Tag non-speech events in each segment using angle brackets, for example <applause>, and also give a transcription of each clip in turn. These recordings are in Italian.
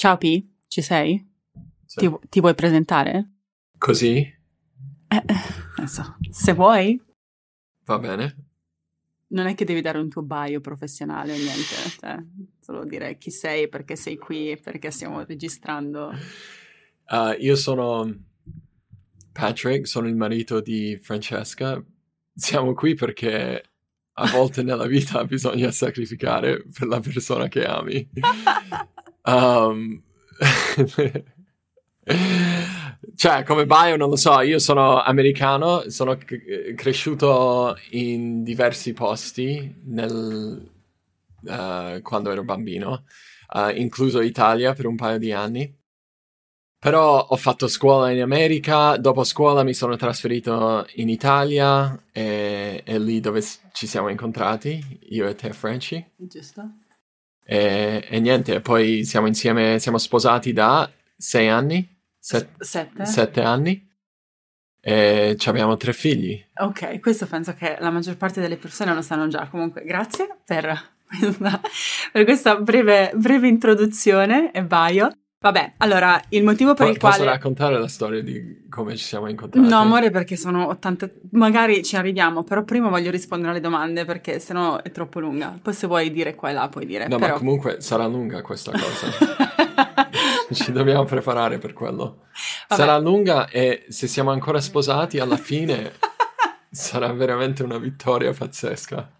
Ciao P, ci sei? Sì. Ti, ti vuoi presentare? Così? Eh, non so, se vuoi, Va bene. non è che devi dare un tuo bio professionale o niente, cioè, solo dire chi sei, perché sei qui, perché stiamo registrando. Uh, io sono Patrick, sono il marito di Francesca. Siamo qui perché a volte nella vita <laughs> bisogna sacrificare per la persona che ami. <laughs> Um, cioè, come bio non lo so, io sono americano, sono c- cresciuto in diversi posti nel, uh, quando ero bambino, uh, incluso Italia per un paio di anni. Però ho fatto scuola in America, dopo scuola mi sono trasferito in Italia e è lì dove ci siamo incontrati, io e te, Franci. Giusto? E, e niente, poi siamo insieme, siamo sposati da sei anni, set- Sette? sette anni, e ci abbiamo tre figli. Ok, questo penso che la maggior parte delle persone lo sanno già. Comunque, grazie per questa, per questa breve, breve introduzione e bio. Vabbè, allora, il motivo per Po- il posso quale... raccontare la storia di come ci siamo incontrati? No, amore, perché sono 80... Magari ci arriviamo, però prima voglio rispondere alle domande perché sennò è troppo lunga. Poi se vuoi dire qua e là puoi dire. No, però... ma comunque sarà lunga questa cosa. <laughs> Ci dobbiamo preparare per quello. Vabbè. Sarà lunga e se siamo ancora sposati alla fine <laughs> sarà veramente una vittoria pazzesca.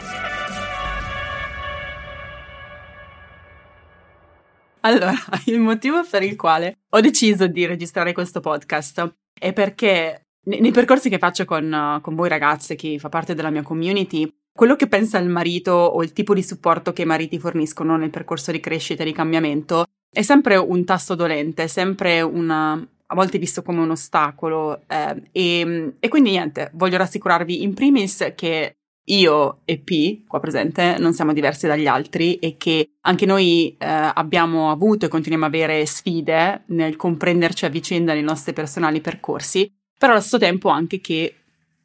Allora, <laughs> il motivo per il quale ho deciso di registrare questo podcast è perché ne- nei percorsi che faccio con, con voi ragazze, chi fa parte della mia community, quello che pensa il marito o il tipo di supporto che i mariti forniscono nel percorso di crescita e di cambiamento è sempre un tasto dolente, è sempre una, a volte visto come un ostacolo. eh, e, e quindi niente, voglio rassicurarvi in primis che io e P, qua presente, non siamo diversi dagli altri e che anche noi eh, abbiamo avuto e continuiamo a avere sfide nel comprenderci a vicenda nei nostri personali percorsi, però allo stesso tempo anche che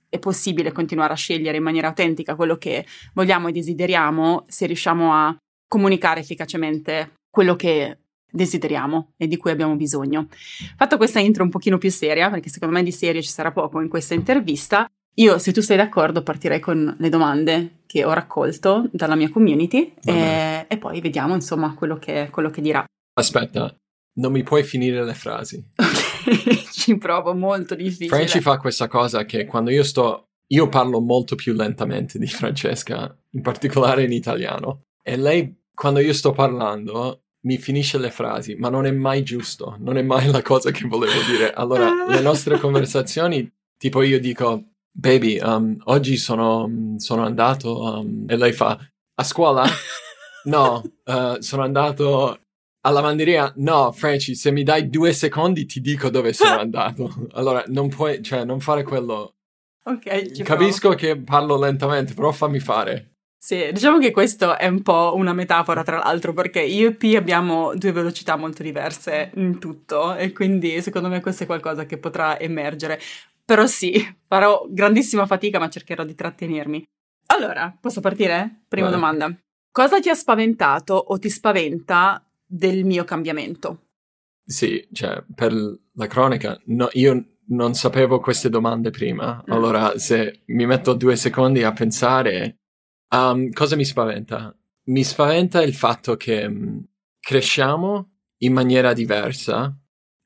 è possibile continuare a scegliere in maniera autentica quello che vogliamo e desideriamo se riusciamo a comunicare efficacemente quello che desideriamo e di cui abbiamo bisogno. Fatto questa intro un pochino più seria, perché secondo me di serio ci sarà poco in questa intervista, io, se tu sei d'accordo, partirei con le domande che ho raccolto dalla mia community e, e poi vediamo, insomma, quello che, quello che dirà. Aspetta, non mi puoi finire le frasi. <laughs> Ci provo, molto difficile. Franci fa questa cosa che quando io sto... Io parlo molto più lentamente di Francesca, in particolare in italiano. E lei, quando io sto parlando, mi finisce le frasi, ma non è mai giusto, non è mai la cosa che volevo dire. Allora, le nostre <laughs> conversazioni, tipo io dico, baby, um, oggi sono, sono andato, um", e lei fa, a scuola? <laughs> No, uh, sono andato alla lavanderia? No, Franci, se mi dai due secondi ti dico dove sono andato. <laughs> Allora, non puoi, cioè, non fare quello. Ok, Capisco che parlo lentamente, però fammi fare. Sì, diciamo che questo è un po' una metafora, tra l'altro, perché io e P abbiamo due velocità molto diverse in tutto e quindi secondo me questo è qualcosa che potrà emergere. Però sì, farò grandissima fatica, ma cercherò di trattenermi. Allora, posso partire? Prima Vai. domanda. Cosa ti ha spaventato o ti spaventa del mio cambiamento? Sì, cioè, per la cronaca, no, io non sapevo queste domande prima. Mm. Allora, se mi metto due secondi a pensare, um, cosa mi spaventa? Mi spaventa il fatto che mm, cresciamo in maniera diversa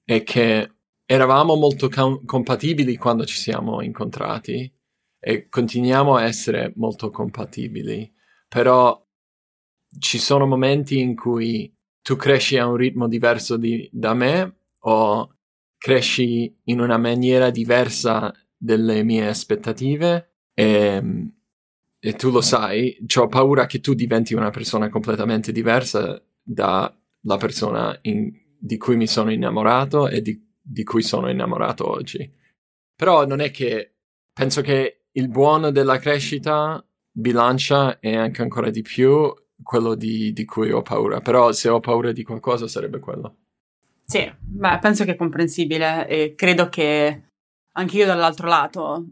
e che eravamo molto com- compatibili quando ci siamo incontrati e continuiamo a essere molto compatibili, però ci sono momenti in cui tu cresci a un ritmo diverso di- da me o cresci in una maniera diversa delle mie aspettative e, e tu lo sai, ho paura che tu diventi una persona completamente diversa dalla persona in- di cui mi sono innamorato e di, di cui sono innamorato oggi. Però non è che penso che il buono della crescita bilancia e anche ancora di più quello di, di, cui ho paura. Però se ho paura di qualcosa sarebbe quello. Sì, beh, penso che è comprensibile e credo che anche io dall'altro lato,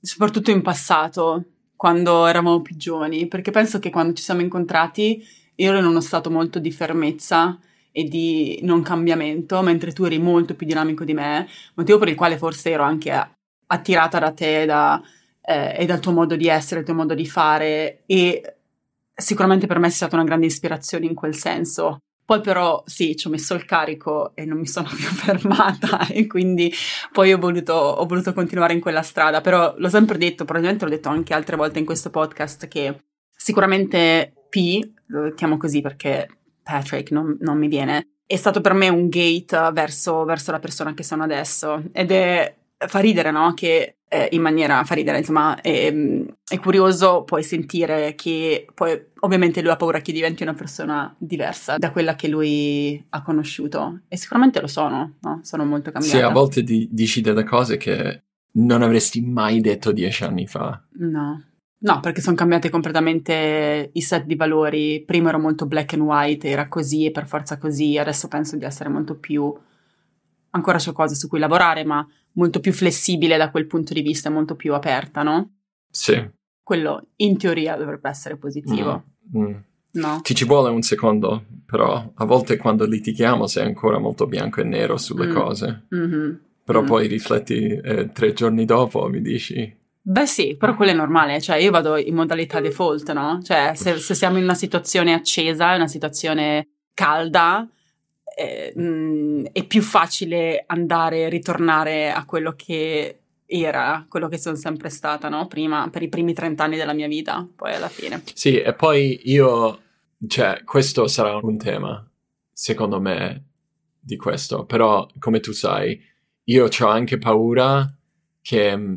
soprattutto in passato, quando eravamo più giovani, perché penso che quando ci siamo incontrati io ero in uno stato molto di fermezza e di non cambiamento, mentre tu eri molto più dinamico di me, motivo per il quale forse ero anche attirata da te da, eh, e dal tuo modo di essere, il tuo modo di fare e sicuramente per me è stata una grande ispirazione in quel senso. Poi però sì, ci ho messo il carico e non mi sono <laughs> più fermata e quindi poi ho voluto, ho voluto continuare in quella strada, però l'ho sempre detto, probabilmente l'ho detto anche altre volte in questo podcast, che sicuramente P, lo chiamo così perché Patrick non, non mi viene, è stato per me un gate verso, verso la persona che sono adesso ed è fa ridere, no? Che eh, in maniera fa ridere, insomma, è, è, curioso poi sentire che poi ovviamente lui ha paura che diventi una persona diversa da quella che lui ha conosciuto e sicuramente lo sono, no? Sono molto cambiata. Sì, a volte di, dici delle cose che non avresti mai detto dieci anni fa. No. No, perché sono cambiate completamente i set di valori. Prima ero molto black and white, era così e per forza così. Adesso penso di essere molto più. Ancora c'è cose su cui lavorare, ma molto più flessibile da quel punto di vista, molto più aperta, no? Sì. Quello in teoria dovrebbe essere positivo. Mm, mm. No? Ti ci vuole un secondo, però a volte quando litighiamo sei ancora molto bianco e nero sulle mm. cose. Mm-hmm. Però mm. poi rifletti eh, tre giorni dopo mi dici Beh sì, però quello è normale, cioè io vado in modalità default, no? Cioè se, se siamo in una situazione accesa, una situazione calda, eh, mh, mm, è più facile andare ritornare a quello che era, quello che sono sempre stata, no? Prima, per i primi 30 anni della mia vita, poi alla fine. Sì, e poi io, cioè, questo sarà un tema, secondo me, di questo, però come tu sai, io ho anche paura che mm,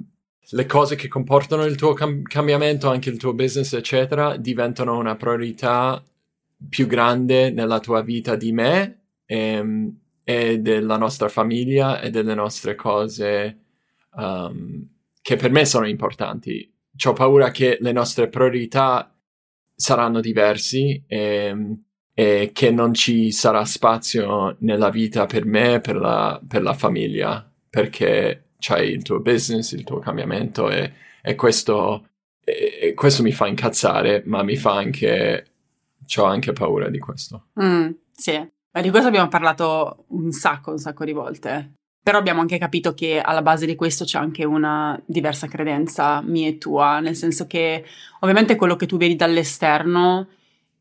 le cose che comportano il tuo cam- cambiamento, anche il tuo business, eccetera, diventano una priorità più grande nella tua vita di me e, ehm, e della nostra famiglia e delle nostre cose um, che per me sono importanti. Ho paura che le nostre priorità saranno diversi e, e, che non ci sarà spazio nella vita per me per la, per la famiglia, perché c'hai il tuo business, il tuo cambiamento e, e questo, e, questo, mi fa incazzare, ma mi fa anche, ho anche paura di questo. Mm, sì, ma di questo abbiamo parlato un sacco, un sacco di volte. Però abbiamo anche capito che alla base di questo c'è anche una diversa credenza mia e tua, nel senso che ovviamente quello che tu vedi dall'esterno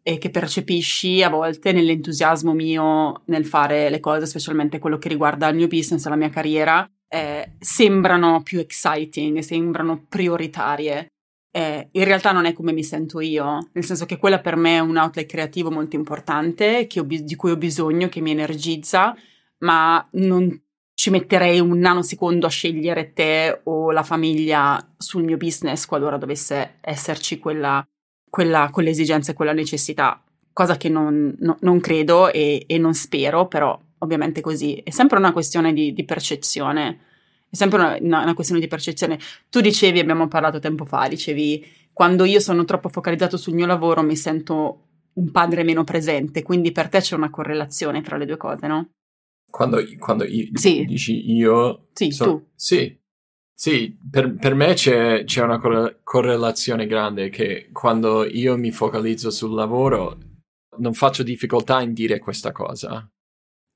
e che percepisci a volte nell'entusiasmo mio nel fare le cose, specialmente quello che riguarda il mio business e la mia carriera, eh, sembrano più exciting, sembrano prioritarie. Eh, in realtà non è come mi sento io, nel senso che quella per me è un outlet creativo molto importante ho, di cui ho bisogno, che mi energizza, ma non ci metterei un nanosecondo a scegliere te o la famiglia sul mio business qualora dovesse esserci quella, quella, quell'esigenza e quella necessità, cosa che non, no, non credo e, e non spero, però ovviamente così. È sempre una questione di, di percezione. È sempre una, una, una, questione di percezione. Tu dicevi, abbiamo parlato tempo fa, dicevi, quando io sono troppo focalizzato sul mio lavoro mi sento un padre meno presente, quindi per te c'è una correlazione tra le due cose, no? Quando, quando io, sì. dici io... Sì, so, tu. Sì, sì, per, per me c'è, c'è, una correlazione grande che quando io mi focalizzo sul lavoro non faccio difficoltà in dire questa cosa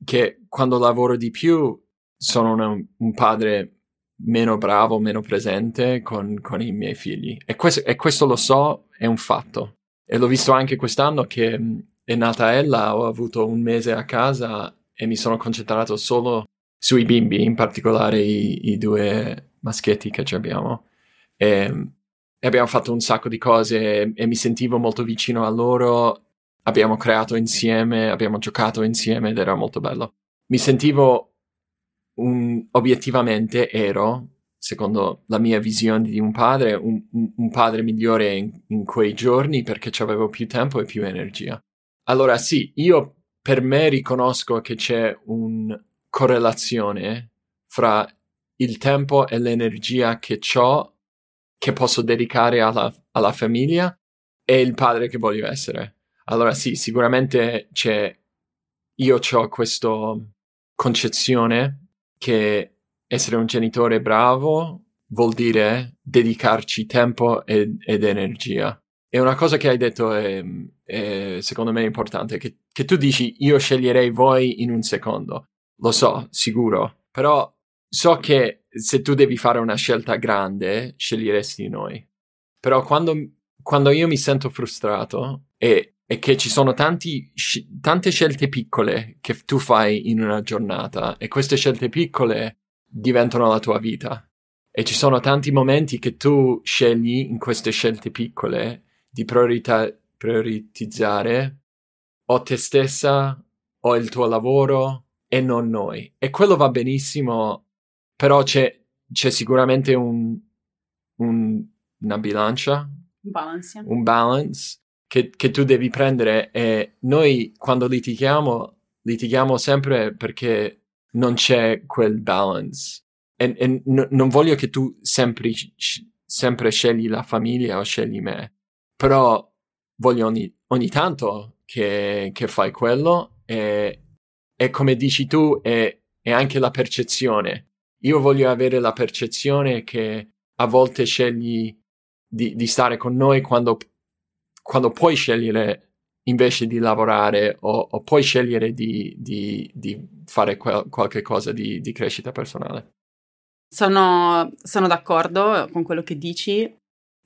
che quando lavoro di più sono una, un padre meno bravo, meno presente con, con i miei figli. E questo, e questo, lo so, è un fatto. E l'ho visto anche quest'anno che è nata Ella, ho avuto un mese a casa e mi sono concentrato solo sui bimbi, in particolare i, i due maschietti che abbiamo. E, e, abbiamo fatto un sacco di cose e, e mi sentivo molto vicino a loro abbiamo creato insieme, abbiamo giocato insieme ed era molto bello. Mi sentivo un, obiettivamente ero, secondo la mia visione di un padre, un, un padre migliore in, in, quei giorni perché avevo più tempo e più energia. Allora sì, io per me riconosco che c'è una correlazione fra il tempo e l'energia che ho, che posso dedicare alla, alla famiglia e il padre che voglio essere. Allora sì, sicuramente c'è, io ho questa concezione che essere un genitore bravo vuol dire dedicarci tempo ed, ed energia. E una cosa che hai detto è, è secondo me importante, che, che tu dici io sceglierei voi in un secondo. Lo so, sicuro, però so che se tu devi fare una scelta grande, sceglieresti noi. Però quando, quando io mi sento frustrato e, e che ci sono tanti, tante scelte piccole che tu fai in una giornata e queste scelte piccole diventano la tua vita. E ci sono tanti momenti che tu scegli in queste scelte piccole di priorità, prioritizzare o te stessa o il tuo lavoro e non noi. E quello va benissimo, però c'è, c'è sicuramente un, un, una bilancia, balance. un balance che, che tu devi prendere e noi quando litighiamo, litighiamo sempre perché non c'è quel balance. E, e n- non voglio che tu sempre, sempre scegli la famiglia o scegli me, però voglio ogni, ogni tanto che, che, fai quello e, e come dici tu è, è, anche la percezione. Io voglio avere la percezione che a volte scegli di, di stare con noi quando, quando, puoi scegliere invece di lavorare o, o puoi scegliere di, di, di fare quel, qualche cosa di, crescita personale. Sono, sono, d'accordo con quello che dici.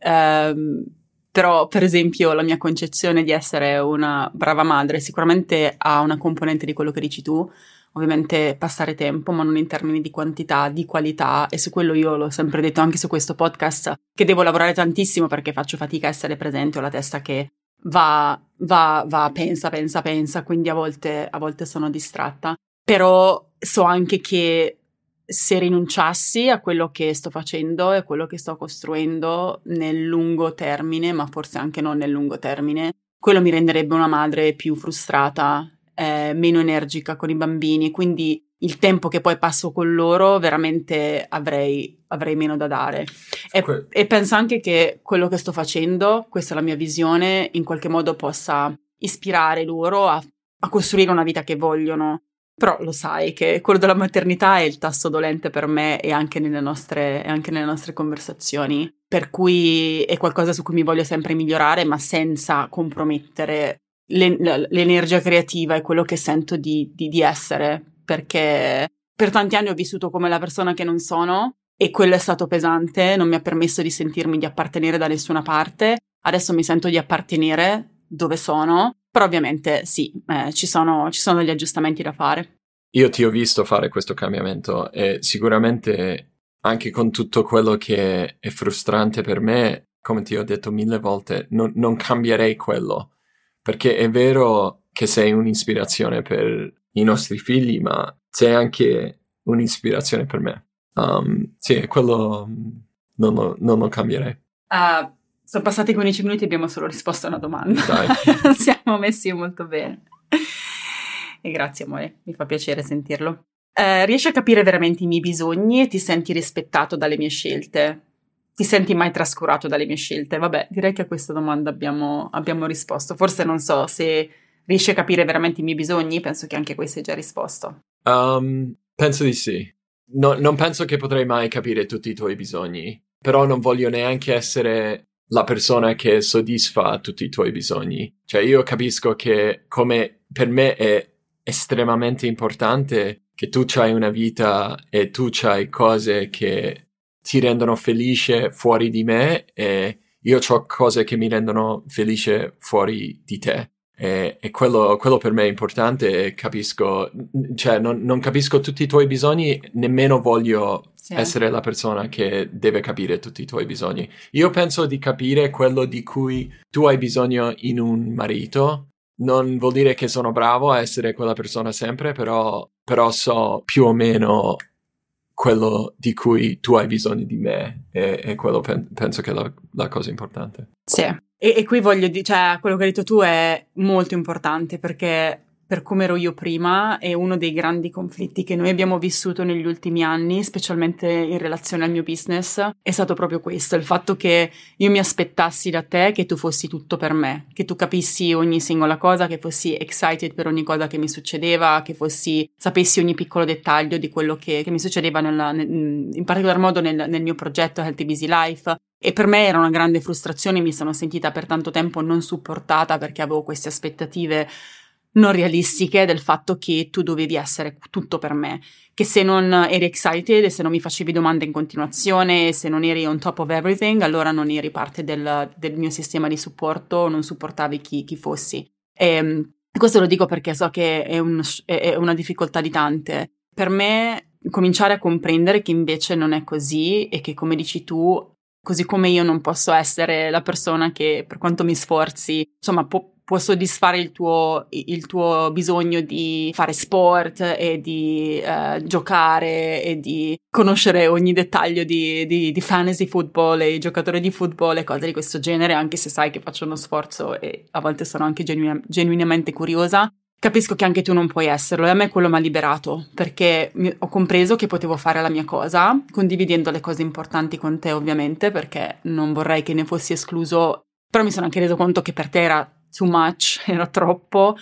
Um, però, per esempio, la mia concezione di essere una brava madre sicuramente ha una componente di quello che dici tu, ovviamente passare tempo, ma non in termini di quantità, di qualità, e su quello io l'ho sempre detto anche su questo podcast, che devo lavorare tantissimo perché faccio fatica a essere presente, ho la testa che va, va, va, pensa, pensa, pensa, quindi a volte, a volte sono distratta. Però so anche che se rinunciassi a quello che sto facendo e a quello che sto costruendo nel lungo termine, ma forse anche non nel lungo termine, quello mi renderebbe una madre più frustrata, eh, meno energica con i bambini, quindi il tempo che poi passo con loro veramente avrei, avrei meno da dare. E, que- e penso anche che quello che sto facendo, questa è la mia visione, in qualche modo possa ispirare loro a, a costruire una vita che vogliono però lo sai che quello della maternità è il tasto dolente per me e anche nelle nostre, anche nelle nostre conversazioni, per cui è qualcosa su cui mi voglio sempre migliorare, ma senza compromettere l'energia creativa e quello che sento di, di, di essere, perché per tanti anni ho vissuto come la persona che non sono e quello è stato pesante, non mi ha permesso di sentirmi di appartenere da nessuna parte. Adesso mi sento di appartenere dove sono però ovviamente sì, eh, ci, sono, ci sono degli aggiustamenti da fare. Io ti ho visto fare questo cambiamento e sicuramente anche con tutto quello che è frustrante per me, come ti ho detto mille volte, non, non cambierei quello. Perché è vero che sei un'ispirazione per i nostri figli, ma sei anche un'ispirazione per me. Um, sì, quello non lo, non lo cambierei. Uh, sono passati 15 minuti e abbiamo solo risposto a una domanda. Dai. <laughs> Siamo messi molto bene. E grazie amore, mi fa piacere sentirlo. Eh, riesci a capire veramente i miei bisogni e ti senti rispettato dalle mie scelte? Ti senti mai trascurato dalle mie scelte? Vabbè, direi che a questa domanda abbiamo, abbiamo risposto. Forse non so se riesci a capire veramente i miei bisogni, penso che anche questo hai già risposto. Um, penso di sì. No, non penso che potrei mai capire tutti i tuoi bisogni, però non voglio neanche essere la persona che soddisfa tutti i tuoi bisogni. Cioè io capisco che come per me è estremamente importante che tu hai una vita e tu hai cose che ti rendono felice fuori di me e io ho cose che mi rendono felice fuori di te. E, e quello, quello, per me è importante e capisco, cioè non, non capisco tutti i tuoi bisogni, nemmeno voglio sì. essere la persona che deve capire tutti i tuoi bisogni. Io penso di capire quello di cui tu hai bisogno in un marito. Non vuol dire che sono bravo a essere quella persona sempre, però, però so più o meno quello di cui tu hai bisogno di me e, e quello pen- penso che è la, la, cosa importante. Sì, e, e qui voglio dire, cioè quello che hai detto tu è molto importante perché per come ero io prima e uno dei grandi conflitti che noi abbiamo vissuto negli ultimi anni, specialmente in relazione al mio business, è stato proprio questo, il fatto che io mi aspettassi da te che tu fossi tutto per me, che tu capissi ogni singola cosa, che fossi excited per ogni cosa che mi succedeva, che fossi, sapessi ogni piccolo dettaglio di quello che, che mi succedeva nella, nel, in particolar modo nel, nel mio progetto Healthy Busy Life. E per me era una grande frustrazione, mi sono sentita per tanto tempo non supportata perché avevo queste aspettative non realistiche del fatto che tu dovevi essere tutto per me, che se non eri excited e se non mi facevi domande in continuazione, se non eri on top of everything, allora non eri parte del, del mio sistema di supporto, non supportavi chi, chi fossi. E ehm, questo lo dico perché so che è, un, è una difficoltà di tante. Per me cominciare a comprendere che invece non è così e che come dici tu, così come io non posso essere la persona che per quanto mi sforzi, insomma, può può soddisfare il tuo, il tuo, bisogno di fare sport e di uh, giocare e di conoscere ogni dettaglio di, di, di, fantasy football e i giocatori di football e cose di questo genere, anche se sai che faccio uno sforzo e a volte sono anche genuina, genuinamente curiosa. Capisco che anche tu non puoi esserlo e a me quello mi ha liberato perché ho compreso che potevo fare la mia cosa, condividendo le cose importanti con te ovviamente perché non vorrei che ne fossi escluso, però mi sono anche reso conto che per te era too much, <laughs> era troppo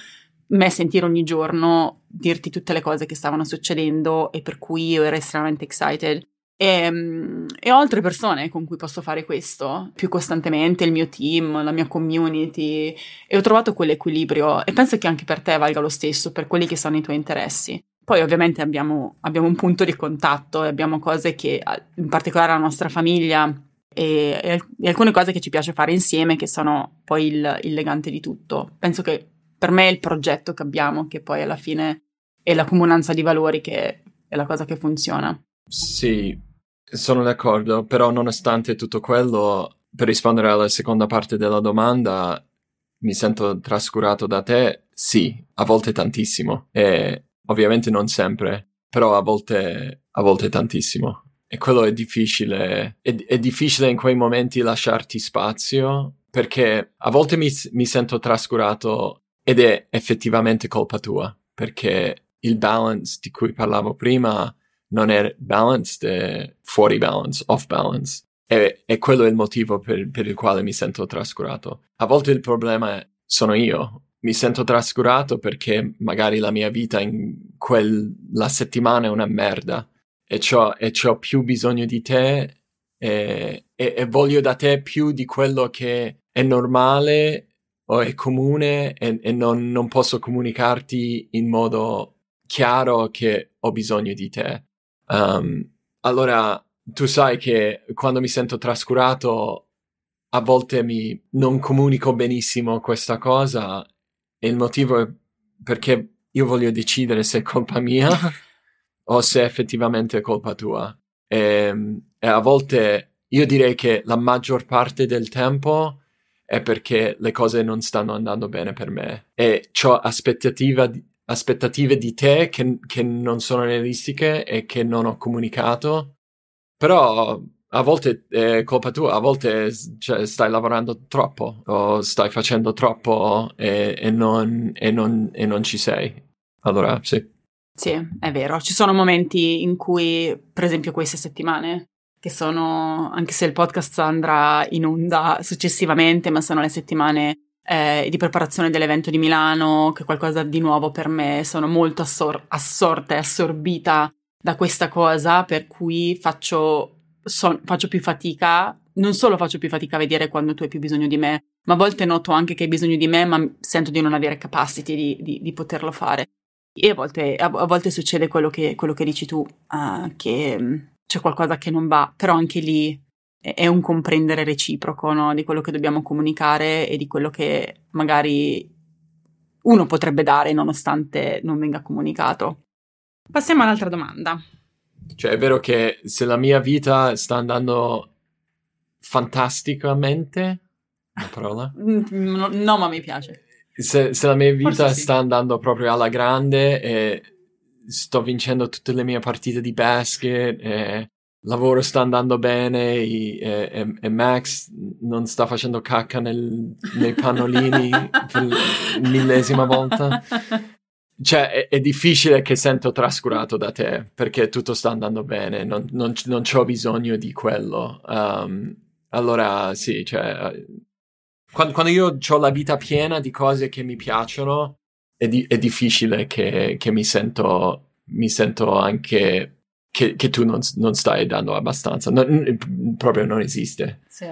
me sentire ogni giorno dirti tutte le cose che stavano succedendo e per cui io ero estremamente excited. E, mm, e, ho altre persone con cui posso fare questo più costantemente, il mio team, la mia community e ho trovato quell'equilibrio e penso che anche per te valga lo stesso, per quelli che sono i tuoi interessi. Poi ovviamente abbiamo, abbiamo un punto di contatto e abbiamo cose che in particolare la nostra famiglia e, e, alcune cose che ci piace fare insieme che sono poi il, il legante di tutto. Penso che per me è il progetto che abbiamo, che poi alla fine è la comunanza di valori che è la cosa che funziona. Sì, sono d'accordo, però nonostante tutto quello, per rispondere alla seconda parte della domanda, mi sento trascurato da te? Sì, a volte tantissimo, e ovviamente non sempre, però a volte, a volte tantissimo. E quello è difficile. È, è, difficile in quei momenti lasciarti spazio perché a volte mi, mi sento trascurato ed è effettivamente colpa tua perché il balance di cui parlavo prima non è balanced, è fuori balance, off balance. E, e quello è il motivo per, per, il quale mi sento trascurato. A volte il problema sono io. Mi sento trascurato perché magari la mia vita in quella settimana è una merda e ho, e c'ho più bisogno di te e, e, e, voglio da te più di quello che è normale o è comune e, e non, non, posso comunicarti in modo chiaro che ho bisogno di te. Um, allora, tu sai che quando mi sento trascurato, a volte mi non comunico benissimo questa cosa e il motivo è perché io voglio decidere se è colpa mia <laughs> o se effettivamente è colpa tua. E, ehm, e a volte io direi che la maggior parte del tempo è perché le cose non stanno andando bene per me e ho aspettative di te che, che, non sono realistiche e che non ho comunicato. Però a volte è colpa tua, a volte cioè, stai lavorando troppo o stai facendo troppo e, e, non, e, non, e non ci sei. Allora, sì. Sì, è vero. Ci sono momenti in cui, per esempio queste settimane, che sono, anche se il podcast andrà in onda successivamente, ma sono le settimane eh, di preparazione dell'evento di Milano, che è qualcosa di nuovo per me, sono molto assor- assorta e assorbita da questa cosa, per cui faccio, so- faccio più fatica, non solo faccio più fatica a vedere quando tu hai più bisogno di me, ma a volte noto anche che hai bisogno di me, ma sento di non avere capacity di, di, di poterlo fare. E a volte, a, volte succede quello che, quello che, dici tu, uh, che mm, c'è qualcosa che non va, però anche lì è, un comprendere reciproco no? di quello che dobbiamo comunicare e di quello che magari uno potrebbe dare nonostante non venga comunicato. Passiamo all'altra domanda. Cioè, è vero che se la mia vita sta andando fantasticamente, una parola? <laughs> No, no, ma mi piace se, se la mia vita sì. sta andando proprio alla grande e sto vincendo tutte le mie partite di basket e lavoro sta andando bene e, e, e Max non sta facendo cacca nel, nei pannolini <laughs> per l'millesima volta cioè, è, è, difficile che sento trascurato da te perché tutto sta andando bene, non, non, non ho bisogno di quello. Um, allora, sì, cioè, quando, quando io ho la vita piena di cose che mi piacciono, è, di, è difficile che, che mi, sento, mi sento anche che, che tu non, non, stai dando abbastanza. Non, proprio non esiste. Sì.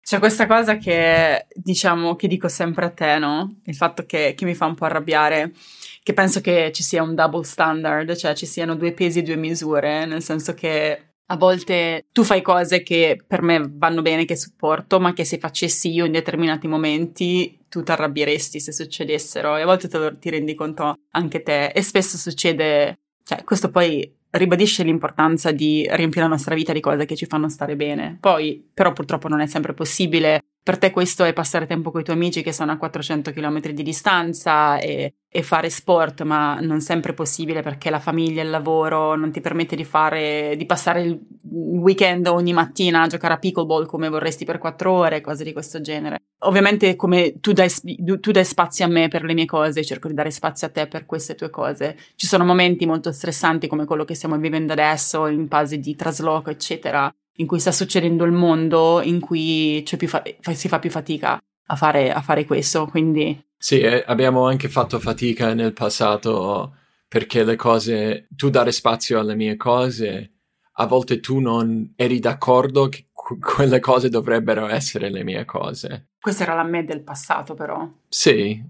C'è questa cosa che diciamo che dico sempre a te, no? Il fatto che, che mi fa un po' arrabbiare, che penso che ci sia un double standard, cioè ci siano due pesi e due misure, nel senso che a volte tu fai cose che per me vanno bene, che supporto, ma che se facessi io in determinati momenti tu ti arrabbieresti se succedessero e a volte te ti rendi conto anche te e spesso succede, cioè questo poi ribadisce l'importanza di riempire la nostra vita di cose che ci fanno stare bene. Poi però purtroppo non è sempre possibile per te questo è passare tempo con i tuoi amici che sono a 400 km di distanza e, e, fare sport, ma non sempre è possibile perché la famiglia il lavoro non ti permette di fare, di passare il weekend ogni mattina a giocare a pickleball come vorresti per quattro ore, cose di questo genere. Ovviamente come tu dai, tu dai spazio a me per le mie cose, cerco di dare spazio a te per queste tue cose. Ci sono momenti molto stressanti come quello che stiamo vivendo adesso, in fase di trasloco, eccetera, in cui sta succedendo il mondo, in cui fa- si fa più fatica a fare, a fare questo. Quindi... Sì, eh, abbiamo anche fatto fatica nel passato perché le cose, tu dare spazio alle mie cose, a volte tu non eri d'accordo che quelle cose dovrebbero essere le mie cose. Questa era la me del passato, però. Sì,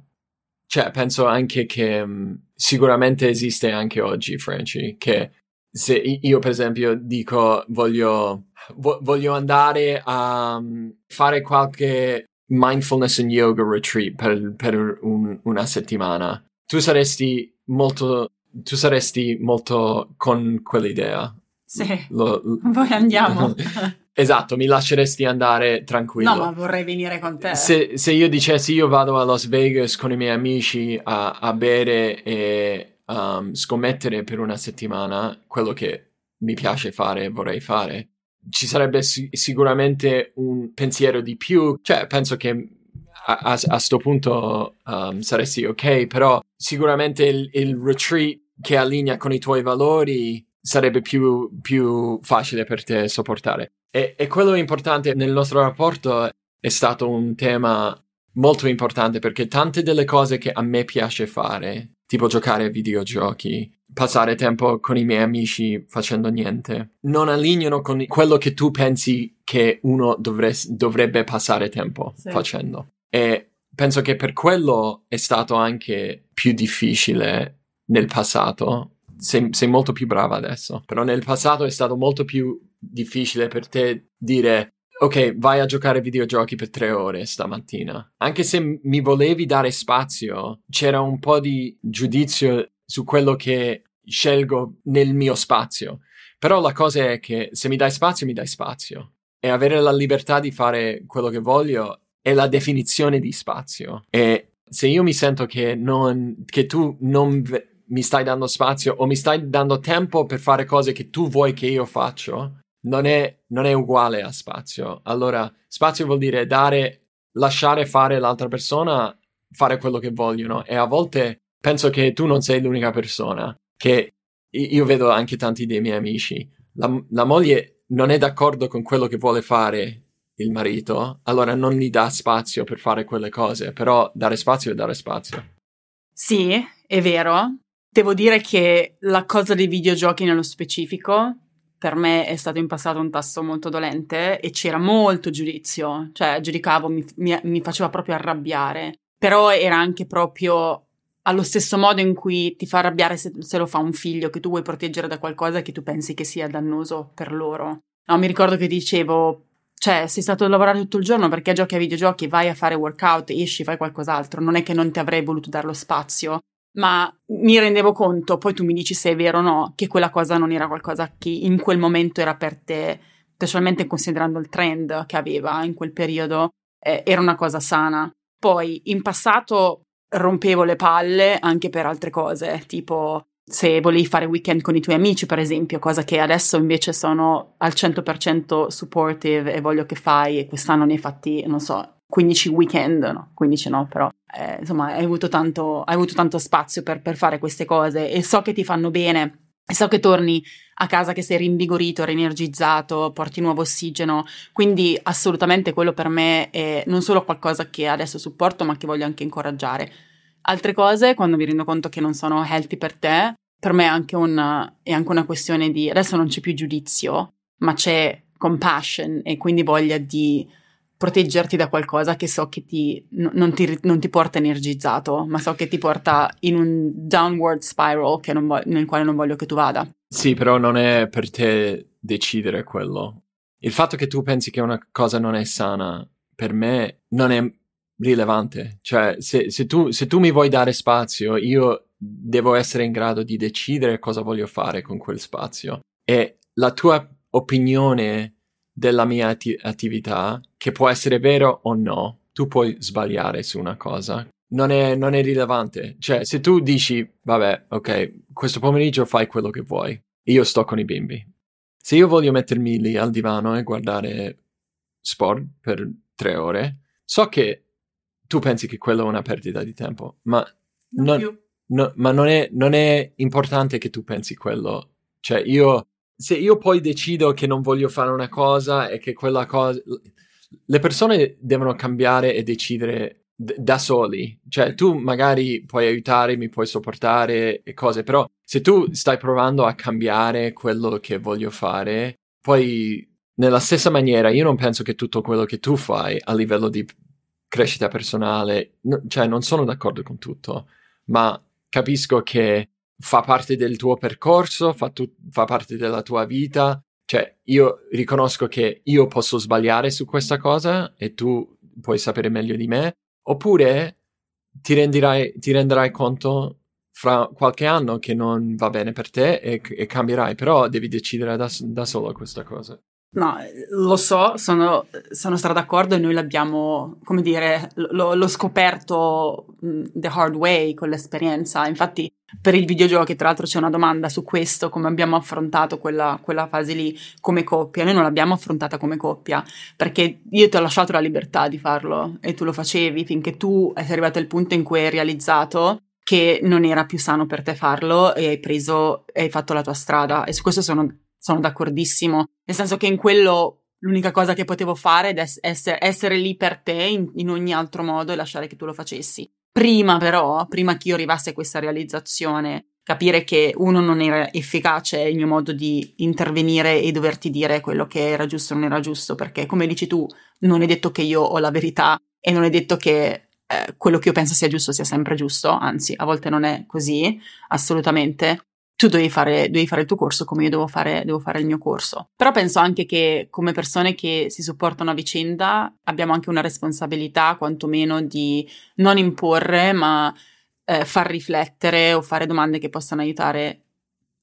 cioè penso anche che um, sicuramente esiste anche oggi, Franci, che se io per esempio dico voglio, vo- voglio andare a um, fare qualche mindfulness and yoga retreat per, per un, una settimana, tu saresti molto, tu saresti molto con quell'idea. Sì, lo, <laughs> lo, poi andiamo. <laughs> esatto, mi lasceresti andare tranquillo. No, ma vorrei venire con te. Se, se io dicessi io vado a Las Vegas con i miei amici a, a bere e um, scommettere per una settimana quello che mi piace fare e vorrei fare. Ci sarebbe si- sicuramente un pensiero di più, cioè penso che a, questo punto um, saresti ok, però sicuramente il, il, retreat che allinea con i tuoi valori sarebbe più, più facile per te sopportare. E, e quello importante nel nostro rapporto è stato un tema molto importante perché tante delle cose che a me piace fare tipo giocare a videogiochi, passare tempo con i miei amici facendo niente, non allineano con quello che tu pensi che uno dovres- dovrebbe passare tempo sì. facendo. E penso che per quello è stato anche più difficile nel passato. Sei, sei molto più brava adesso, però nel passato è stato molto più difficile per te dire ok, vai a giocare videogiochi per tre ore stamattina. Anche se mi volevi dare spazio, c'era un po' di giudizio su quello che scelgo nel mio spazio. Però la cosa è che se mi dai spazio, mi dai spazio. E avere la libertà di fare quello che voglio è la definizione di spazio. E se io mi sento che, non, che tu non mi stai dando spazio o mi stai dando tempo per fare cose che tu vuoi che io faccio, non è, non è uguale a spazio. Allora, spazio vuol dire dare, lasciare fare l'altra persona fare quello che vogliono. E a volte penso che tu non sei l'unica persona che io vedo anche tanti dei miei amici. La, la moglie non è d'accordo con quello che vuole fare il marito allora non gli dà spazio per fare quelle cose però dare spazio è dare spazio. Sì è vero. Devo dire che la cosa dei videogiochi nello specifico per me è stato in passato un tasto molto dolente e c'era molto giudizio, cioè giudicavo, mi, mi, mi faceva proprio arrabbiare, però era anche proprio allo stesso modo in cui ti fa arrabbiare se, se, lo fa un figlio che tu vuoi proteggere da qualcosa che tu pensi che sia dannoso per loro. No, mi ricordo che dicevo, cioè, sei stato a lavorare tutto il giorno perché giochi a videogiochi, vai a fare workout, esci, fai qualcos'altro. Non è che non ti avrei voluto dare lo spazio ma mi rendevo conto, poi tu mi dici se è vero o no, che quella cosa non era qualcosa che in quel momento era per te, specialmente considerando il trend che aveva in quel periodo, eh, era una cosa sana. Poi in passato rompevo le palle anche per altre cose, tipo se volevi fare weekend con i tuoi amici, per esempio, cosa che adesso invece sono al 100% supportive e voglio che fai e quest'anno ne hai fatti, non so, 15 weekend, no, 15 no, però eh, insomma hai avuto tanto, hai avuto tanto spazio per, per fare queste cose e so che ti fanno bene. So che torni a casa che sei rinvigorito, rienergizzato, porti nuovo ossigeno, quindi assolutamente quello per me è non solo qualcosa che adesso supporto, ma che voglio anche incoraggiare. Altre cose, quando mi rendo conto che non sono healthy per te, per me è anche, un, è anche una questione di adesso non c'è più giudizio, ma c'è compassion e quindi voglia di proteggerti da qualcosa che so che ti, n- non, ti, non, ti, porta energizzato, ma so che ti porta in un downward spiral vo- nel quale non voglio che tu vada. Sì, però non è per te decidere quello. Il fatto che tu pensi che una cosa non è sana, per me non è rilevante. Cioè, se, se, tu, se tu mi vuoi dare spazio, io devo essere in grado di decidere cosa voglio fare con quel spazio. E la tua opinione della mia atti- attività, che può essere vero o no, tu puoi sbagliare su una cosa. Non è, non è rilevante. Cioè, se tu dici, vabbè, ok, questo pomeriggio fai quello che vuoi, io sto con i bimbi. Se io voglio mettermi lì al divano e guardare sport per tre ore, so che tu pensi che quello è una perdita di tempo, ma non, non, no, ma non è, non è importante che tu pensi quello. Cioè, io se io poi decido che non voglio fare una cosa e che quella cosa... Le persone devono cambiare e decidere d- da soli. Cioè, tu magari puoi aiutare, mi puoi sopportare e cose, però se tu stai provando a cambiare quello che voglio fare, poi nella stessa maniera io non penso che tutto quello che tu fai a livello di crescita personale, no, cioè non sono d'accordo con tutto, ma capisco che fa parte del tuo percorso, fa, tu- fa parte della tua vita. Cioè, io riconosco che io posso sbagliare su questa cosa e tu puoi sapere meglio di me, oppure ti, renderai, ti renderai conto fra qualche anno che non va bene per te e, e cambierai, però devi decidere da, da solo questa cosa. No, lo so, sono, sono, stata d'accordo e noi l'abbiamo, come dire, l- l'ho scoperto mm, the hard way con l'esperienza. Infatti, per il videogiochi, tra l'altro, c'è una domanda su questo, come abbiamo affrontato quella, quella fase lì come coppia. Noi non l'abbiamo affrontata come coppia, perché io ti ho lasciato la libertà di farlo e tu lo facevi finché tu sei arrivato al punto in cui hai realizzato che non era più sano per te farlo e hai preso e hai fatto la tua strada. E su questo sono sono d'accordissimo. Nel senso che in quello l'unica cosa che potevo fare è essere, essere lì per te in, in, ogni altro modo e lasciare che tu lo facessi. Prima però, prima che io arrivasse a questa realizzazione, capire che uno non era efficace il mio modo di intervenire e doverti dire quello che era giusto o non era giusto, perché come dici tu, non è detto che io ho la verità e non è detto che eh, quello che io penso sia giusto sia sempre giusto, anzi a volte non è così, assolutamente tu devi fare, devi fare, il tuo corso come io devo fare, devo fare, il mio corso. Però penso anche che come persone che si supportano a vicenda abbiamo anche una responsabilità quantomeno di non imporre, ma eh, far riflettere o fare domande che possano aiutare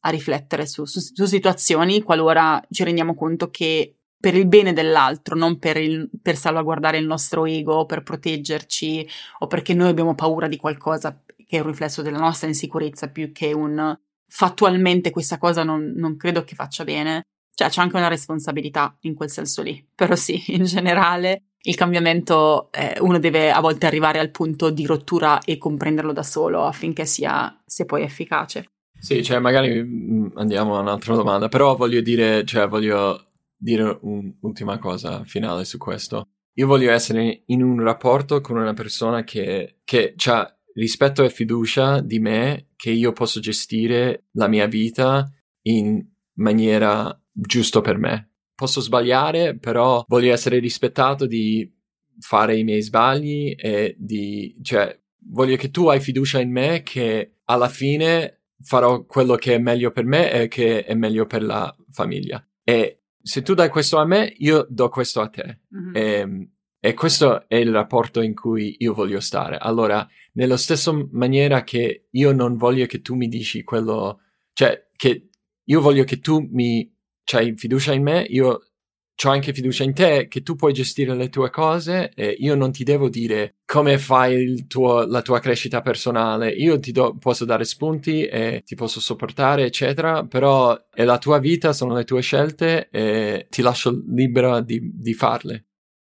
a riflettere su, su, su, situazioni qualora ci rendiamo conto che per il bene dell'altro, non per, il, per salvaguardare il nostro ego, per proteggerci o perché noi abbiamo paura di qualcosa che è un riflesso della nostra insicurezza più che un fattualmente questa cosa non, non credo che faccia bene. Cioè c'è anche una responsabilità in quel senso lì. Però sì, <laughs> in generale il cambiamento eh, uno deve a volte arrivare al punto di rottura e comprenderlo da solo affinché sia, sia poi efficace. Sì, cioè magari mm, andiamo a un'altra domanda, però voglio dire, cioè voglio dire un'ultima cosa finale su questo. Io voglio essere in un rapporto con una persona che, che ha rispetto e fiducia di me che io posso gestire la mia vita in maniera giusta per me. Posso sbagliare, però voglio essere rispettato di fare i miei sbagli e di, cioè, voglio che tu hai fiducia in me che alla fine farò quello che è meglio per me e che è meglio per la famiglia. E se tu dai questo a me, io do questo a te. Mm-hmm. E, e questo è il rapporto in cui io voglio stare. Allora, nella stessa maniera che io non voglio che tu mi dici quello, cioè che io voglio che tu mi c'hai fiducia in me, io ho anche fiducia in te che tu puoi gestire le tue cose e io non ti devo dire come fai tuo, la tua crescita personale. Io ti do, posso dare spunti e ti posso sopportare, eccetera, però è la tua vita, sono le tue scelte e ti lascio libera di, di farle.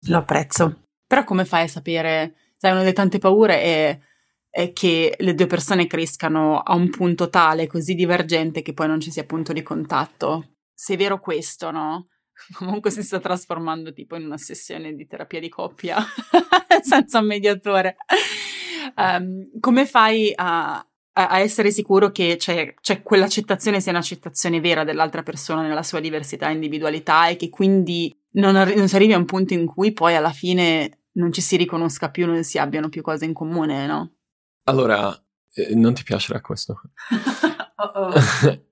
Lo apprezzo. Però come fai a sapere, sai, una delle tante paure è, è che le due persone crescano a un punto tale, così divergente, che poi non ci sia punto di contatto. Se è vero questo, no? <laughs> Comunque si sta trasformando tipo in una sessione di terapia di coppia <laughs> senza un mediatore. Um, come fai a, a, essere sicuro che c'è, c'è quell'accettazione sia un'accettazione vera dell'altra persona nella sua diversità e individualità e che quindi non, arri- non si arrivi a un punto in cui poi alla fine non ci si riconosca più, non si abbiano più cose in comune, no? Allora, eh, non ti piacerà questo. <laughs> <laughs>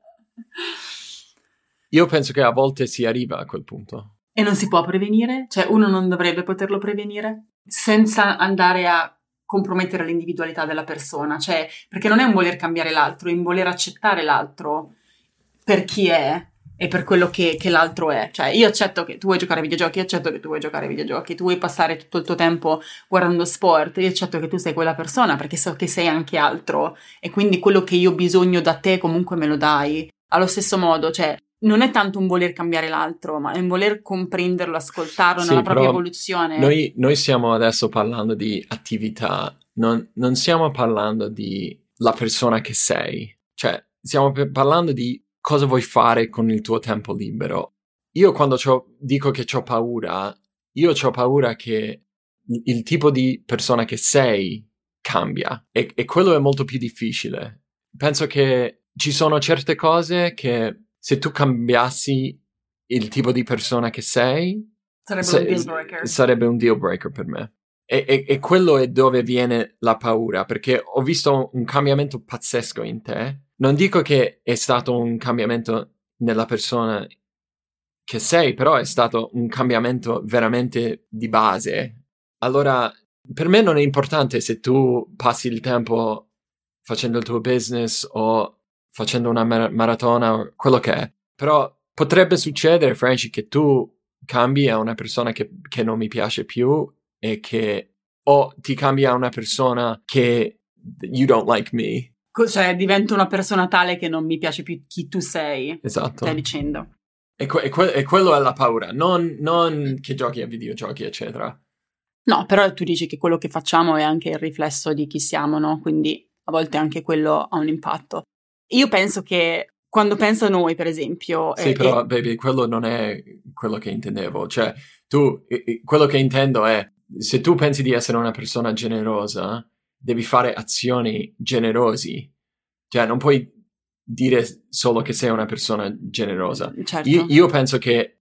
Io penso che a volte si arriva a quel punto. E non si può prevenire? Cioè uno non dovrebbe poterlo prevenire? Senza andare a compromettere l'individualità della persona, cioè perché non è un voler cambiare l'altro, è un voler accettare l'altro per chi è e per quello che, che, l'altro è. Cioè, io accetto che tu vuoi giocare ai videogiochi, io accetto che tu vuoi giocare ai videogiochi, tu vuoi passare tutto il tuo tempo guardando sport, io accetto che tu sei quella persona perché so che sei anche altro e quindi quello che io ho bisogno da te comunque me lo dai. Allo stesso modo, cioè, non è tanto un voler cambiare l'altro, ma è un voler comprenderlo, ascoltarlo sì, nella propria evoluzione. Noi, noi, stiamo adesso parlando di attività, non, non stiamo parlando di la persona che sei, cioè stiamo parlando di cosa vuoi fare con il tuo tempo libero. Io quando dico che ho paura, io ho paura che il tipo di persona che sei cambia e, e quello è molto più difficile. Penso che ci sono certe cose che se tu cambiassi il tipo di persona che sei, sarebbe, se, un, deal breaker. sarebbe un deal breaker per me. E, e, e, quello è dove viene la paura, perché ho visto un cambiamento pazzesco in te. Non dico che è stato un cambiamento nella persona che sei, però è stato un cambiamento veramente di base. Allora, per me non è importante se tu passi il tempo facendo il tuo business o facendo una mar- maratona o quello che è. Però potrebbe succedere, Franci, che tu cambi a una persona che, che non mi piace più e che o ti cambi a una persona che you don't like me. Cioè, divento una persona tale che non mi piace più chi tu sei. Esatto. Stai dicendo. E, que- e, que- e quello è la paura, non, non che giochi a videogiochi, eccetera. No, però tu dici che quello che facciamo è anche il riflesso di chi siamo, no? Quindi a volte anche quello ha un impatto. Io penso che quando penso a noi, per esempio... Sì, eh, però, eh, baby, quello non è quello che intendevo. Cioè, tu, quello che intendo è, se tu pensi di essere una persona generosa, devi fare azioni generosi. Cioè, non puoi dire solo che sei una persona generosa. Certo. Io, io penso che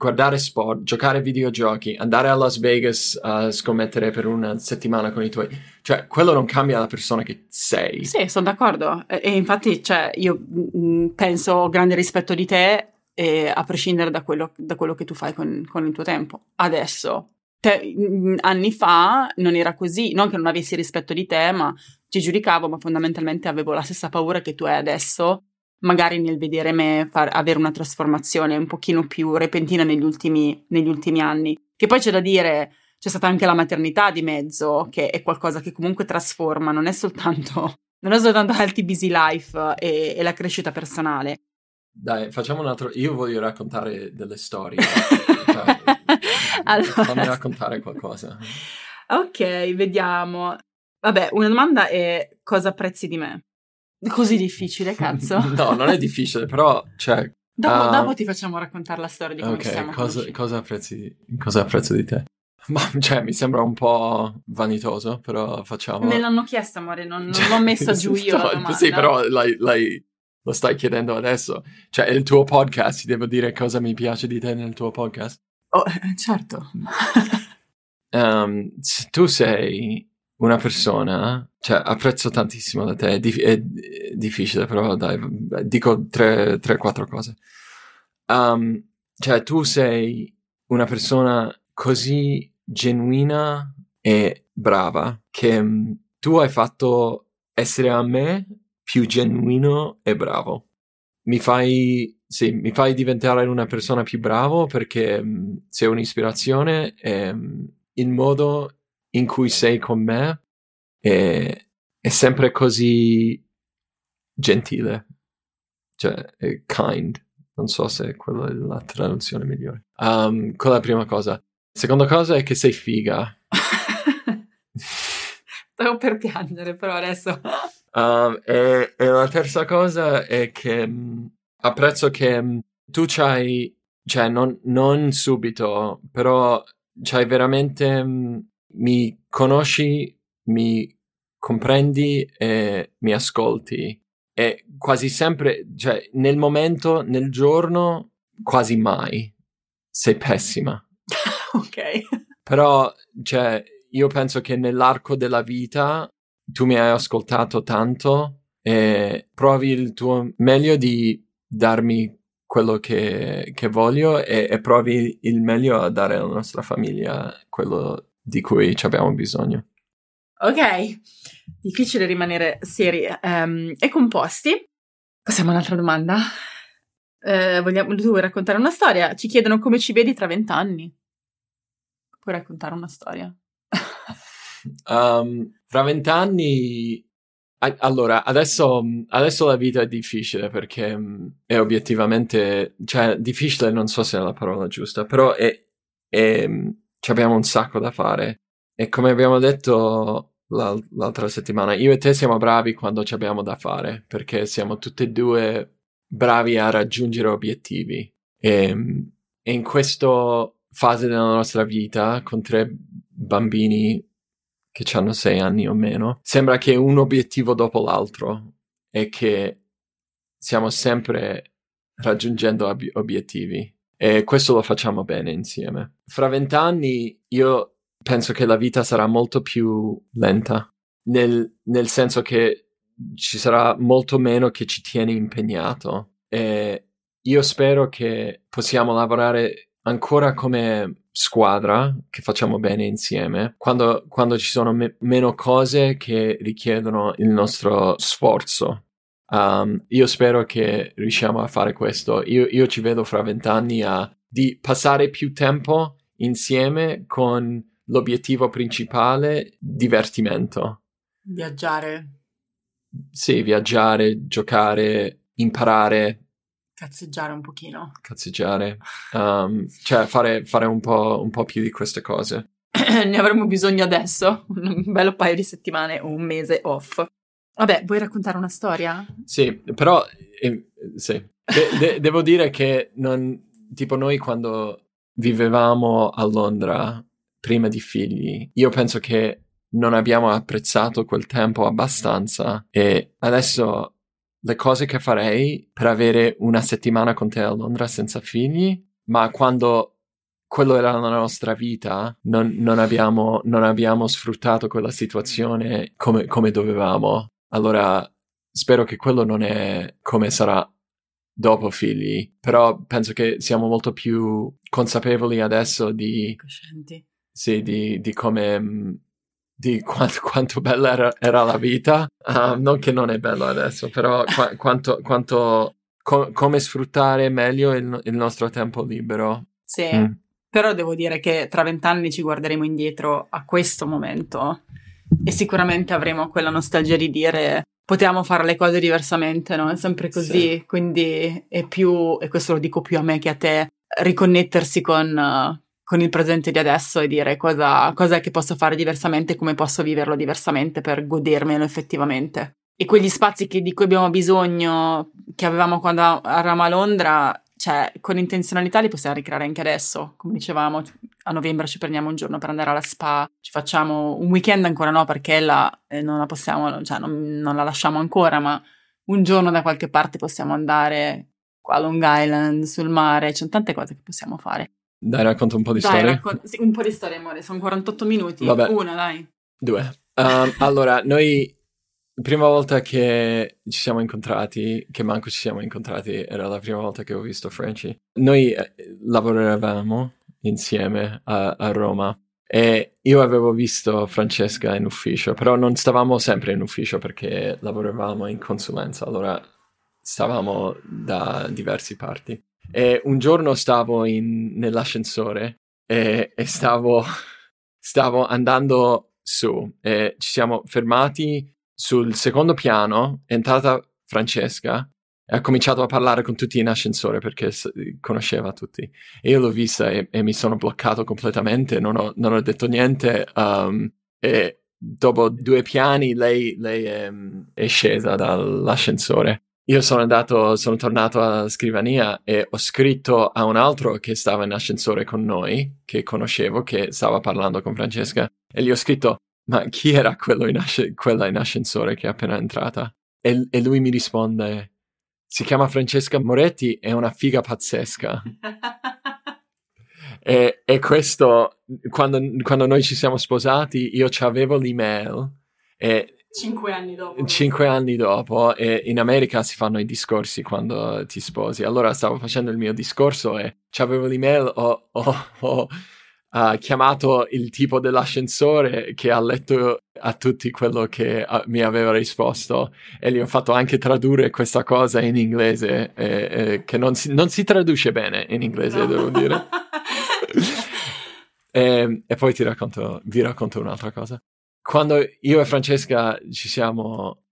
guardare sport, giocare videogiochi, andare a Las Vegas a scommettere per una settimana con i tuoi, cioè quello non cambia la persona che sei. Sì, sono d'accordo. E, e infatti, cioè, io mh, mm, penso grande rispetto di te, e, a prescindere da quello, da quello, che tu fai con, con il tuo tempo. Adesso, te, mh, mm, anni fa non era così, non che non avessi rispetto di te, ma ci giudicavo, ma fondamentalmente avevo la stessa paura che tu hai adesso magari nel vedere me far, avere una trasformazione un pochino più repentina negli ultimi, negli ultimi anni. Che poi c'è da dire, c'è stata anche la maternità di mezzo, che è qualcosa che comunque trasforma, non è soltanto, <laughs> non è soltanto healthy busy life e, e la crescita personale. Dai, facciamo un altro. Io voglio raccontare delle storie. <laughs> cioè, <laughs> allora... Fammi raccontare qualcosa. Ok, vediamo. Vabbè, una domanda è cosa apprezzi di me? Così difficile, cazzo. <laughs> no, non è difficile, però, cioè... Dopo, uh, dopo ti facciamo raccontare la storia di come okay, siamo cosa, cosa, apprezzi, cosa apprezzo di te? Ma, cioè, mi sembra un po' vanitoso, però facciamo... Me l'hanno chiesto, amore, non, non l'ho messa <laughs> giù io sto, Sì, però l'hai, l'hai, lo stai chiedendo adesso. Cioè, è il tuo podcast, ti devo dire cosa mi piace di te nel tuo podcast? Oh, certo. <laughs> um, tu sei una persona, cioè apprezzo tantissimo da te, è, di- è difficile però dai, dico tre, tre quattro cose. Um, cioè tu sei una persona così genuina e brava che um, tu hai fatto essere a me più genuino e bravo. Mi fai, sì, mi fai diventare una persona più bravo perché um, sei un'ispirazione e mm, il modo in cui sei con me è, è sempre così gentile, cioè kind. Non so se quella è la traduzione migliore. Um, quella è la prima cosa. Seconda cosa è che sei figa. <laughs> Stavo per piangere, però adesso... Um, e, e, la terza cosa è che mh, apprezzo che mh, tu c'hai, cioè non, non subito, però c'hai veramente, mh, mi conosci, mi comprendi e mi ascolti. E quasi sempre, cioè nel momento, nel giorno, quasi mai sei pessima. <laughs> ok. Però, cioè, io penso che nell'arco della vita tu mi hai ascoltato tanto e provi il tuo meglio di darmi quello che, che voglio e, e, provi il meglio a dare alla nostra famiglia quello di cui abbiamo bisogno. Ok, difficile rimanere seri um, e composti. Passiamo a un'altra domanda. Uh, vogliamo, tu vuoi raccontare una storia? Ci chiedono come ci vedi tra vent'anni. Puoi raccontare una storia? <laughs> um, fra vent'anni allora, adesso, adesso, la vita è difficile perché mm, è obiettivamente, cioè, difficile non so se è la parola giusta, però è, è, mm, abbiamo un sacco da fare. E come abbiamo detto l'altra settimana, io e te siamo bravi quando ci abbiamo da fare, perché siamo tutti e due bravi a raggiungere obiettivi. E, mm, e in questa fase della nostra vita, con tre bambini che hanno sei anni o meno, sembra che un obiettivo dopo l'altro e che stiamo sempre raggiungendo ob- obiettivi. E questo lo facciamo bene insieme. Fra vent'anni io penso che la vita sarà molto più lenta, nel, nel senso che ci sarà molto meno che ci tiene impegnato. E io spero che possiamo lavorare ancora come squadra che facciamo bene insieme quando, quando ci sono me- meno cose che richiedono il nostro sforzo. Um, io spero che riusciamo a fare questo. Io, io ci vedo fra vent'anni a di passare più tempo insieme con l'obiettivo principale divertimento. Viaggiare. Sì, viaggiare, giocare, imparare, Cazzeggiare un pochino. Cazzeggiare. Um, cioè fare, fare un, po', un, po', più di queste cose. <clears throat> ne avremo bisogno adesso. Un bello paio di settimane o un mese off. Vabbè, vuoi raccontare una storia? Sì, però eh, sì. De- de- devo dire che non, tipo noi quando vivevamo a Londra prima di figli, io penso che non abbiamo apprezzato quel tempo abbastanza e adesso le cose che farei per avere una settimana con te a Londra senza figli, ma quando quello era la nostra vita, non, non, abbiamo, non abbiamo, sfruttato quella situazione come, come, dovevamo. Allora spero che quello non è come sarà dopo figli, però penso che siamo molto più consapevoli adesso di... Coscienti. Sì, di, di come di quanto, quanto bella era, era, la vita, uh, non che non è bello adesso, però qu- quanto, quanto co- come sfruttare meglio il, il, nostro tempo libero. Sì, mm. però devo dire che tra vent'anni ci guarderemo indietro a questo momento e sicuramente avremo quella nostalgia di dire potevamo fare le cose diversamente, no? È sempre così, sì. quindi è più, e questo lo dico più a me che a te, riconnettersi con... Uh, con il presente di adesso e dire cosa, cosa è che posso fare diversamente, come posso viverlo diversamente per godermelo effettivamente. E quegli spazi che, di cui abbiamo bisogno, che avevamo quando eravamo a Londra, cioè con intenzionalità li possiamo ricreare anche adesso. Come dicevamo, a novembre ci prendiamo un giorno per andare alla spa, ci facciamo un weekend ancora no, perché la, eh, non la possiamo, cioè non, non la lasciamo ancora, ma un giorno da qualche parte possiamo andare qua a Long Island, sul mare, ci sono tante cose che possiamo fare. Dai, racconta un po' di dai, storie. Raccon- sì, un po' di storie, amore. Sono 48 minuti. Vabbè. Una, dai. Due. Um, <laughs> allora, noi prima volta che ci siamo incontrati, che manco ci siamo incontrati, era la prima volta che ho visto Franci. Noi eh, lavoravamo insieme a, a, Roma e io avevo visto Francesca in ufficio, però non stavamo sempre in ufficio perché lavoravamo in consulenza, allora stavamo da diverse parti. E un giorno stavo in, nell'ascensore e, e stavo, <laughs> stavo, andando su e ci siamo fermati sul secondo piano, è entrata Francesca e ha cominciato a parlare con tutti in ascensore perché conosceva tutti. E io l'ho vista e, e mi sono bloccato completamente, non ho, non ho detto niente um, e dopo due piani lei, lei è, è scesa dall'ascensore. Io sono andato, sono tornato alla scrivania e ho scritto a un altro che stava in ascensore con noi, che conoscevo, che stava parlando con Francesca, e gli ho scritto, ma chi era in asc- quella in ascensore che è appena entrata? E, e lui mi risponde, si chiama Francesca Moretti, è una figa pazzesca. e, e, questo, quando, quando, noi ci siamo sposati, io avevo l'email e Cinque anni dopo. Cinque anni dopo, e in America si fanno i discorsi quando ti sposi. Allora stavo facendo il mio discorso e avevo l'email, ho, ho, ho uh, chiamato il tipo dell'ascensore che ha letto a tutti quello che uh, mi aveva risposto e gli ho fatto anche tradurre questa cosa in inglese, eh, eh, che non si, non si, traduce bene in inglese, no. devo dire. <laughs> e, e, poi ti racconto, vi racconto un'altra cosa quando io e Francesca ci siamo,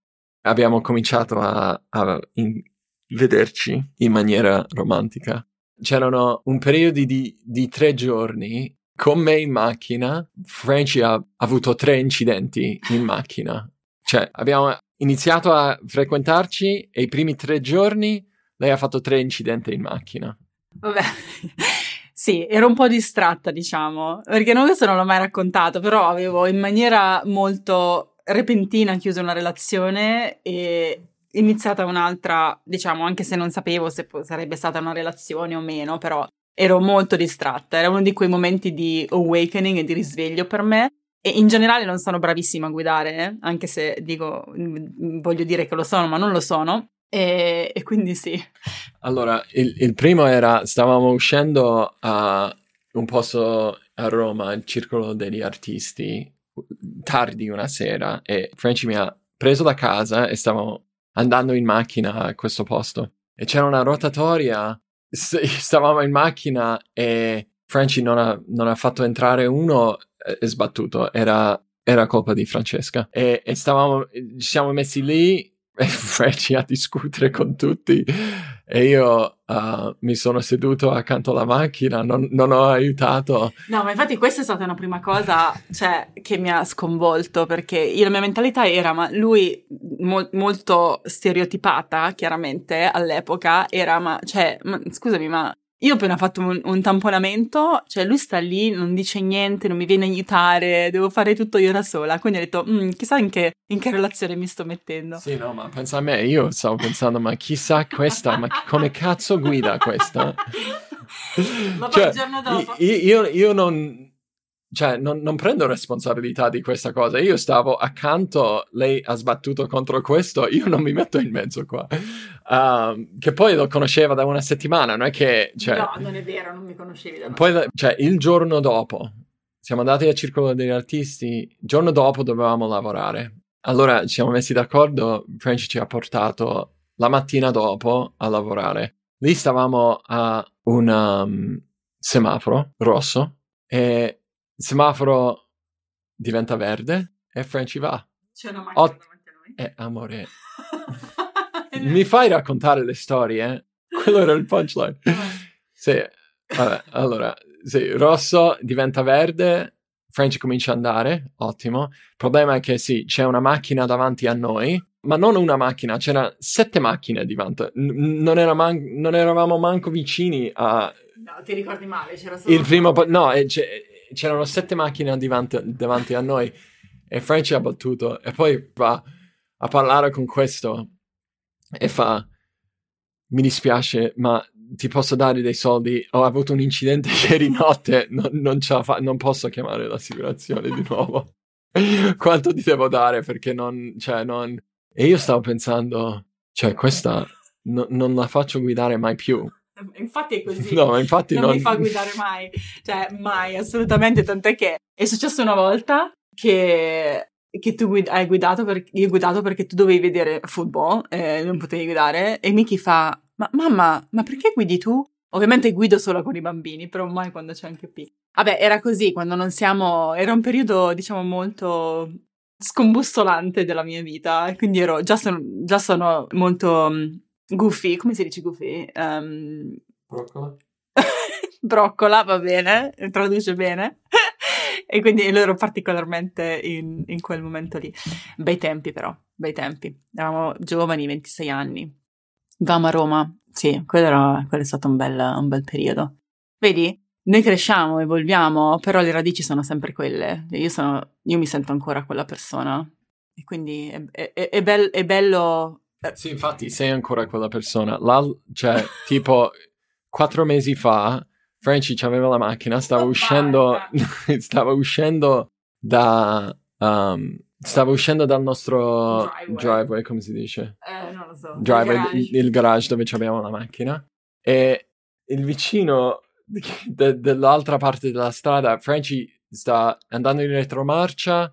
abbiamo cominciato a, a in, vederci in maniera romantica, c'erano un periodo di, di tre giorni con me in macchina. Franci ha, avuto tre incidenti in macchina. Cioè, abbiamo iniziato a frequentarci e i primi tre giorni lei ha fatto tre incidenti in macchina. Vabbè, <laughs> sì, ero un po' distratta, diciamo, perché non questo non l'ho mai raccontato, però avevo in maniera molto repentina chiuso una relazione e iniziata un'altra, diciamo, anche se non sapevo se po- sarebbe stata una relazione o meno, però ero molto distratta, era uno di quei momenti di awakening e di risveglio per me. E in generale non sono bravissima a guidare, eh? anche se dico, voglio dire che lo sono, ma non lo sono. E, e quindi sì. Allora, il, il, primo era, stavamo uscendo a un posto a Roma, il Circolo degli Artisti, tardi una sera e Franci mi ha preso da casa e stavamo andando in macchina a questo posto. E c'era una rotatoria, <laughs> stavamo in macchina e Franci non ha, non ha fatto entrare uno e sbattuto, era, era colpa di Francesca. E, e stavamo, ci siamo messi lì <laughs> Frecci a discutere con tutti e io uh, mi sono seduto accanto alla macchina, non, non, ho aiutato. No, ma infatti questa è stata una prima cosa cioè, che mi ha sconvolto perché io, la mia mentalità era, ma lui mo- molto stereotipata chiaramente all'epoca era, ma cioè, ma, scusami, ma io ho appena fatto un, un, tamponamento, cioè lui sta lì, non dice niente, non mi viene a aiutare, devo fare tutto io da sola. Quindi ho detto, mm, chissà in che, in che, relazione mi sto mettendo. Sì, no, ma pensa a me, io stavo pensando, ma chissà questa, ma come cazzo guida questa? <laughs> ma poi cioè, il giorno dopo? Io, io, io non cioè, non, non, prendo responsabilità di questa cosa. Io stavo accanto, lei ha sbattuto contro questo, io non mi metto in mezzo qua. Uh, che poi lo conosceva da una settimana, non è che... Cioè, no, non è vero, non mi conoscevi da una Poi, cioè, il giorno dopo, siamo andati al Circolo degli Artisti, il giorno dopo dovevamo lavorare. Allora ci siamo messi d'accordo, French ci ha portato la mattina dopo a lavorare. Lì stavamo a un um, semaforo rosso e il semaforo diventa verde e Frenchy va. C'è una macchina Ot- davanti a noi. Eh, amore. <laughs> Mi fai raccontare le storie? Eh? Quello era il punchline. <laughs> sì, vabbè, allora, sì, rosso diventa verde, French comincia ad andare, ottimo. Il problema è che sì, c'è una macchina davanti a noi, ma non una macchina, c'erano sette macchine davanti. N- non, era man- non eravamo manco vicini a... No, ti ricordi male, c'era solo... Il primo... Po- no, e c'erano sette macchine davanti, davanti a noi e Franci ha battuto e poi va a parlare con questo e fa mi dispiace ma ti posso dare dei soldi? Ho avuto un incidente <laughs> ieri notte non, non, fa- non posso chiamare l'assicurazione di nuovo. <laughs> Quanto ti devo dare? Perché non, cioè, non... e io stavo pensando cioè questa no, non la faccio guidare mai più Infatti è così. <laughs> No, infatti non, non mi fa guidare mai. Cioè, mai, assolutamente. Tant'è che è successo una volta che, che tu guid- hai guidato, per- guidato perché tu dovevi vedere football e non potevi guidare. E Miki fa, ma mamma, ma perché guidi tu? Ovviamente guido solo con i bambini, però mai quando c'è anche P. Vabbè, era così, quando non siamo... Era un periodo, diciamo, molto scombussolante della mia vita, quindi ero, già, sono, già sono molto Goofy, come si dice Goofy? Um... Broccola. <laughs> Broccola, va bene, traduce bene. <laughs> e quindi loro particolarmente in, in, quel momento lì. Bei tempi però, bei tempi. Eravamo giovani, 26 anni. Vamo a Roma, sì, quello, era, quello è stato un bel, un bel periodo. Vedi? Noi cresciamo, evolviamo, però le radici sono sempre quelle. Io, sono, io mi sento ancora quella persona. E quindi è, è, è, bel, è bello sì, infatti sei ancora quella persona. La, cioè, <laughs> tipo, quattro mesi fa, Franci aveva la macchina, stava oh, uscendo, <laughs> stava uscendo da... Um, stava uscendo dal nostro driveway, driveway come si dice? Eh, non lo so. Driveway, il garage, il garage dove abbiamo la macchina. E il vicino <laughs> de- dell'altra parte della strada, Franci sta andando in retromarcia,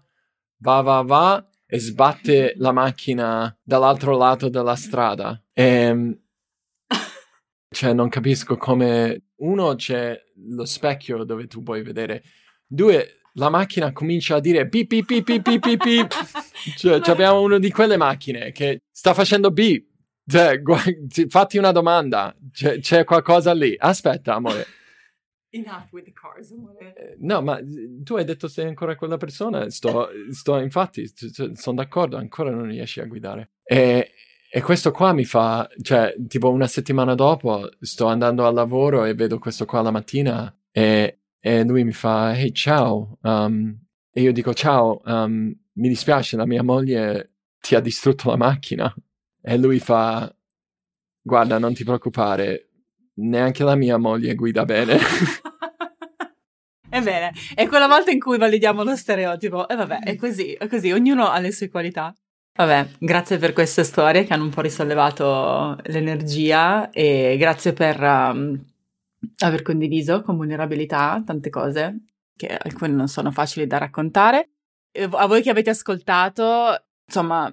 va, va, va, e sbatte la macchina dall'altro lato della strada. E, ehm, cioè, non capisco come. Uno, c'è lo specchio dove tu puoi vedere. Due, la macchina comincia a dire beep beep beep beep beep beep. beep. <laughs> cioè, abbiamo una di quelle macchine che sta facendo beep. Cioè, gu- fatti una domanda. C'è, c'è qualcosa lì. Aspetta, amore. Enough with the cars. Eh, no, ma tu hai detto sei ancora quella persona. Sto, <laughs> sto infatti, sono d'accordo, ancora non riesci a guidare. E, e questo qua mi fa, cioè, tipo una settimana dopo sto andando al lavoro e vedo questo qua la mattina e, e lui mi fa, hey, ciao. Um, e io dico, ciao, um, mi dispiace, la mia moglie ti ha distrutto la macchina. E lui fa, guarda, non ti preoccupare, neanche la mia moglie guida bene. <laughs> Ebbene, è quella volta in cui validiamo lo stereotipo. E vabbè, è così, è così, ognuno ha le sue qualità. Vabbè, grazie per queste storie che hanno un po' risollevato l'energia e grazie per um, aver condiviso con vulnerabilità tante cose che alcune non sono facili da raccontare. E a voi che avete ascoltato, insomma,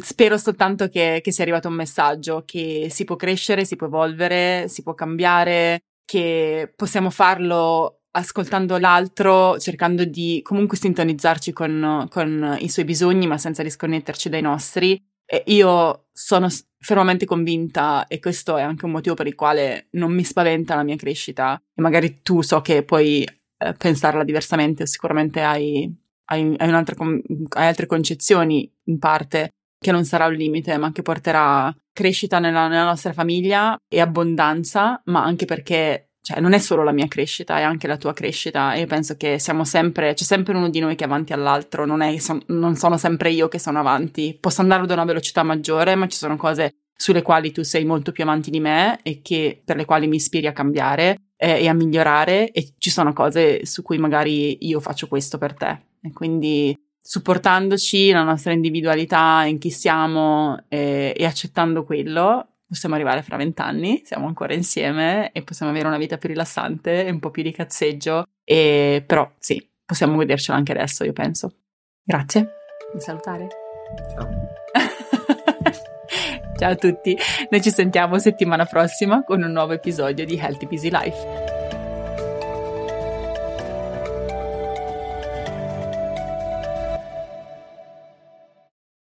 spero soltanto che, che sia arrivato un messaggio che si può crescere, si può evolvere, si può cambiare, che possiamo farlo ascoltando l'altro, cercando di comunque sintonizzarci con, con i suoi bisogni, ma senza disconnetterci dai nostri. E io sono fermamente convinta, e questo è anche un motivo per il quale non mi spaventa la mia crescita. E magari tu so che puoi eh, pensarla diversamente, sicuramente hai, hai, hai, hai altre concezioni in parte che non sarà un limite, ma che porterà crescita nella, nella nostra famiglia e abbondanza, ma anche perché cioè non è solo la mia crescita, è anche la tua crescita. E io penso che siamo sempre, c'è sempre uno di noi che è avanti all'altro, non, è, son, non sono sempre io che sono avanti, posso andare ad una velocità maggiore, ma ci sono cose sulle quali tu sei molto più avanti di me e che, per le quali mi ispiri a cambiare eh, e a migliorare e ci sono cose su cui magari io faccio questo per te e quindi supportandoci la nostra individualità in chi siamo eh, e accettando quello possiamo arrivare fra vent'anni, siamo ancora insieme e possiamo avere una vita più rilassante e un po' più di cazzeggio, e, però sì, possiamo godercelo anche adesso, io penso. Grazie, mi salutare? Ciao. <laughs> Ciao a tutti, noi ci sentiamo settimana prossima con un nuovo episodio di Healthy Busy Life.